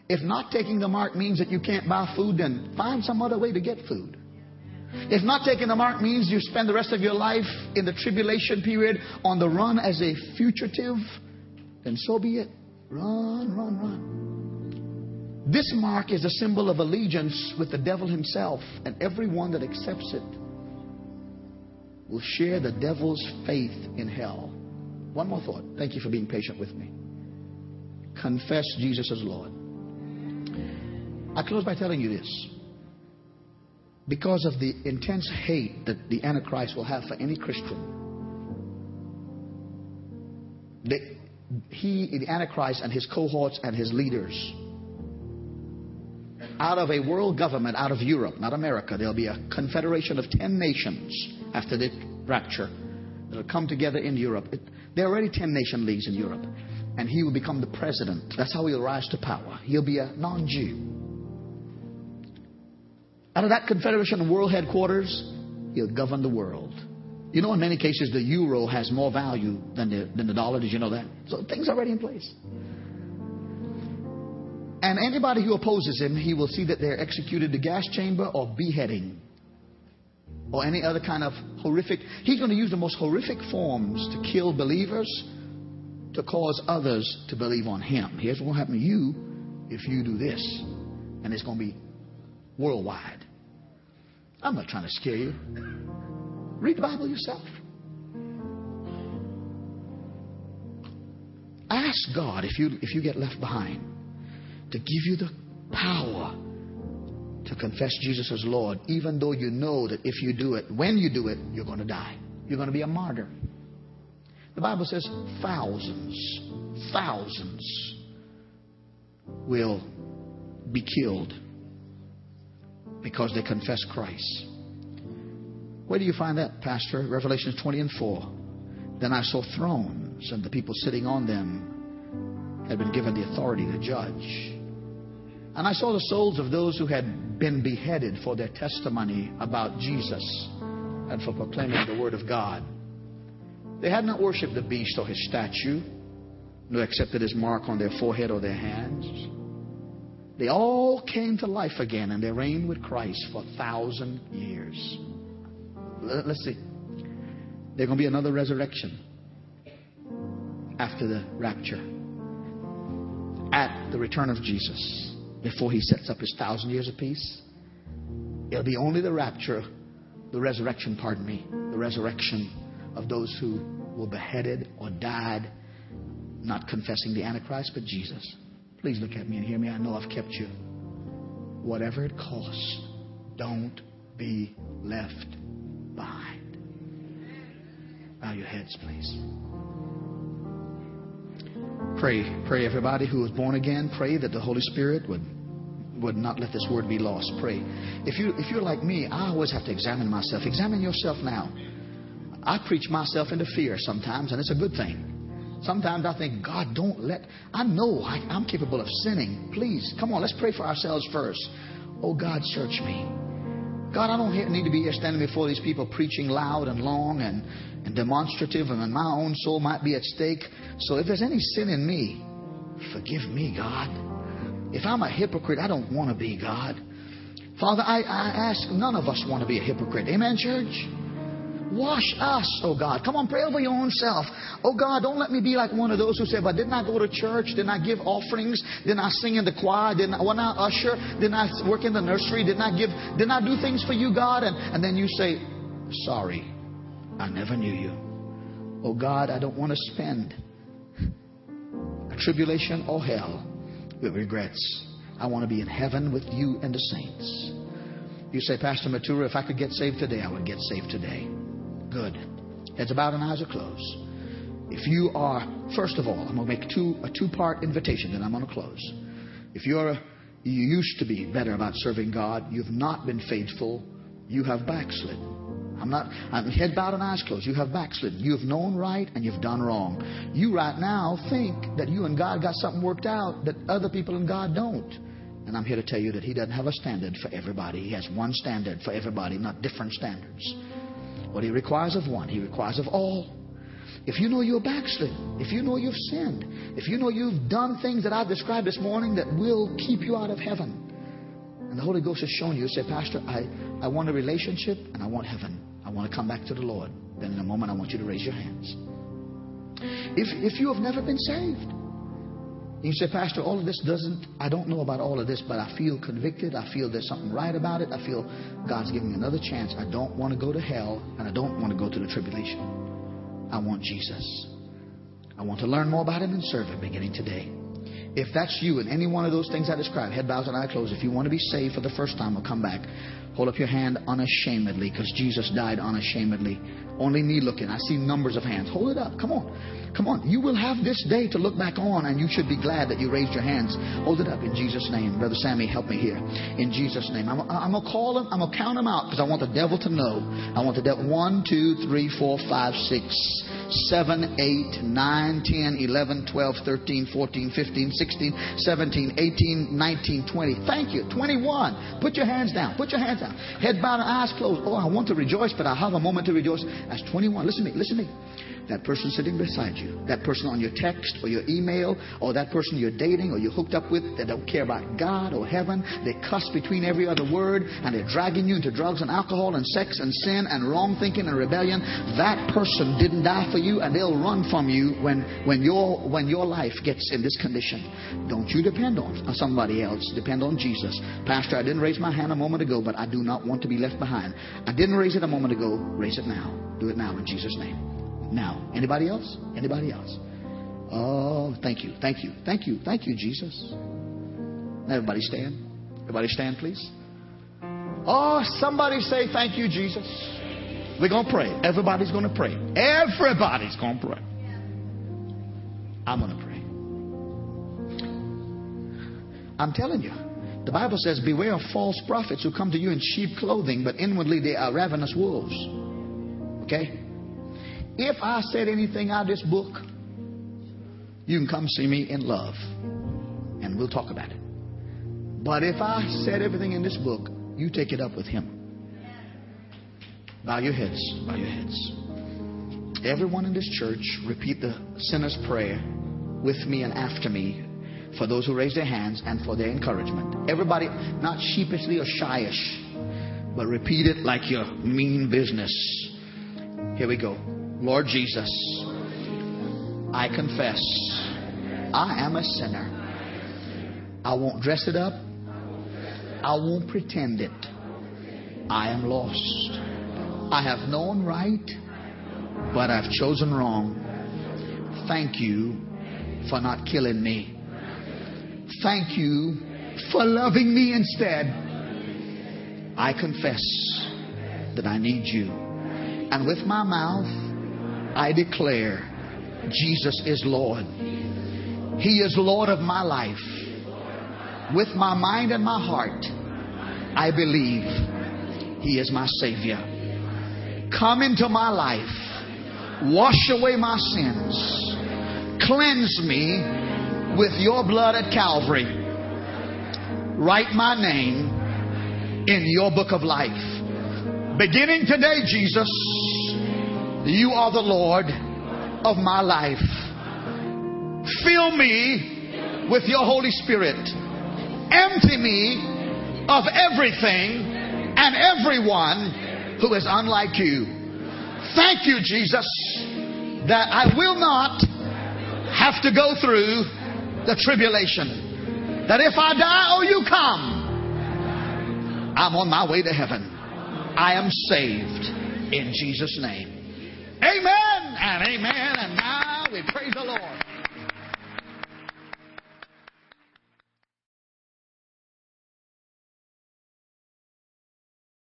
If not taking the mark means that you can't buy food, then find some other way to get food. If not taking the mark means you spend the rest of your life in the tribulation period on the run as a fugitive, then so be it. Run, run, run. This mark is a symbol of allegiance with the devil himself, and everyone that accepts it will share the devil's faith in hell. One more thought. Thank you for being patient with me. confess Jesus as Lord. I close by telling you this. Because of the intense hate that the Antichrist will have for any Christian, the, he, the Antichrist, and his cohorts and his leaders, out of a world government, out of Europe, not America, there'll be a confederation of 10 nations after the rapture that'll come together in Europe. It, there are already 10 nation leagues in Europe. And he will become the president. That's how he'll rise to power. He'll be a non Jew. Out of that confederation world headquarters, he'll govern the world. You know, in many cases, the euro has more value than the, than the dollar. Did you know that? So things are already in place. And anybody who opposes him, he will see that they're executed the gas chamber or beheading or any other kind of horrific. He's going to use the most horrific forms to kill believers to cause others to believe on him. Here's what will happen to you if you do this. And it's going to be worldwide. I'm not trying to scare you. Read the Bible yourself. Ask God if you, if you get left behind to give you the power to confess Jesus as Lord, even though you know that if you do it, when you do it, you're going to die. You're going to be a martyr. The Bible says thousands, thousands will be killed because they confess Christ. Where do you find that, Pastor? Revelation 20 and 4. Then I saw thrones, and the people sitting on them had been given the authority to judge. And I saw the souls of those who had been beheaded for their testimony about Jesus and for proclaiming the Word of God. They had not worshipped the beast or his statue, nor accepted his mark on their forehead or their hands. They all came to life again and they reigned with Christ for a thousand years. Let's see. There's going to be another resurrection after the rapture, at the return of Jesus, before he sets up his thousand years of peace. It'll be only the rapture, the resurrection, pardon me, the resurrection of those who were beheaded or died not confessing the Antichrist, but Jesus. Please look at me and hear me. I know I've kept you. Whatever it costs, don't be left behind. Bow your heads, please. Pray, pray, everybody who is born again, pray that the Holy Spirit would would not let this word be lost. Pray. If you if you're like me, I always have to examine myself. Examine yourself now. I preach myself into fear sometimes, and it's a good thing. Sometimes I think, God, don't let. I know I, I'm capable of sinning. Please, come on, let's pray for ourselves first. Oh, God, search me. God, I don't need to be here standing before these people preaching loud and long and, and demonstrative, and my own soul might be at stake. So if there's any sin in me, forgive me, God. If I'm a hypocrite, I don't want to be, God. Father, I, I ask, none of us want to be a hypocrite. Amen, church? Wash us, oh God. Come on, pray over your own self. Oh God, don't let me be like one of those who say, but didn't I go to church? Didn't I give offerings? Didn't I sing in the choir? Didn't I, wasn't I usher? Didn't I work in the nursery? Didn't I give, didn't I do things for you, God? And, and then you say, sorry, I never knew you. Oh God, I don't want to spend a tribulation or hell with regrets. I want to be in heaven with you and the saints. You say, Pastor Matura, if I could get saved today, I would get saved today. Good. Heads bowed and eyes are closed. If you are, first of all, I'm going to make two, a two part invitation, then I'm going to close. If you're, you used to be better about serving God, you've not been faithful, you have backslid. I'm not, I'm head bowed and eyes closed. You have backslidden. You have known right and you've done wrong. You right now think that you and God got something worked out that other people and God don't. And I'm here to tell you that He doesn't have a standard for everybody. He has one standard for everybody, not different standards. What He requires of one, He requires of all. If you know you're backslidden, if you know you've sinned, if you know you've done things that I've described this morning that will keep you out of heaven, and the Holy Ghost has shown you, you say, Pastor, I, I want a relationship and I want heaven. I want to come back to the Lord. Then in a moment, I want you to raise your hands. If, if you have never been saved, you say, Pastor, all of this doesn't, I don't know about all of this, but I feel convicted. I feel there's something right about it. I feel God's giving me another chance. I don't want to go to hell, and I don't want to go to the tribulation. I want Jesus. I want to learn more about Him and serve Him beginning today. If that's you and any one of those things I described, head bows and eye closed, if you want to be saved for the first time or come back, hold up your hand unashamedly because Jesus died unashamedly. Only me looking. I see numbers of hands. Hold it up. Come on. Come on. You will have this day to look back on, and you should be glad that you raised your hands. Hold it up in Jesus' name. Brother Sammy, help me here. In Jesus' name. I'm, I'm going to call them. I'm going to count them out because I want the devil to know. I want the devil. One, two, three, four, five, six, seven, eight, nine, ten, eleven, twelve, thirteen, fourteen, fifteen, sixteen, seventeen, eighteen, nineteen, twenty. Thank you. 21. Put your hands down. Put your hands down. Head bowed and eyes closed. Oh, I want to rejoice, but I have a moment to rejoice. That's 21. Listen to me. Listen to me. That person sitting beside you, that person on your text or your email, or that person you're dating or you're hooked up with that don't care about God or heaven, they cuss between every other word and they're dragging you into drugs and alcohol and sex and sin and wrong thinking and rebellion. That person didn't die for you and they'll run from you when, when, your, when your life gets in this condition. Don't you depend on somebody else. Depend on Jesus. Pastor, I didn't raise my hand a moment ago, but I do not want to be left behind. I didn't raise it a moment ago. Raise it now. Do it now in Jesus' name. Now. Anybody else? Anybody else? Oh, thank you. Thank you. Thank you. Thank you, Jesus. Everybody stand. Everybody stand, please. Oh, somebody say thank you, Jesus. We're going to pray. Everybody's going to pray. Everybody's going to pray. I'm going to pray. I'm telling you. The Bible says, Beware of false prophets who come to you in sheep clothing, but inwardly they are ravenous wolves. Okay? If I said anything out of this book, you can come see me in love and we'll talk about it. But if I said everything in this book, you take it up with him. Bow your heads. Bow your heads. Everyone in this church, repeat the sinner's prayer with me and after me for those who raise their hands and for their encouragement. Everybody, not sheepishly or shyish, but repeat it like your mean business. Here we go. Lord Jesus, I confess I am a sinner. I won't dress it up. I won't pretend it. I am lost. I have known right, but I've chosen wrong. Thank you for not killing me. Thank you for loving me instead. I confess that I need you. And with my mouth, I declare Jesus is Lord. He is Lord of my life. With my mind and my heart, I believe He is my Savior. Come into my life. Wash away my sins. Cleanse me with your blood at Calvary. Write my name in your book of life. Beginning today, Jesus, you are the Lord of my life. Fill me with your Holy Spirit. Empty me of everything and everyone who is unlike you. Thank you, Jesus, that I will not have to go through the tribulation. That if I die or you come, I'm on my way to heaven. I am saved in Jesus' name. Amen and amen. And now we praise the Lord.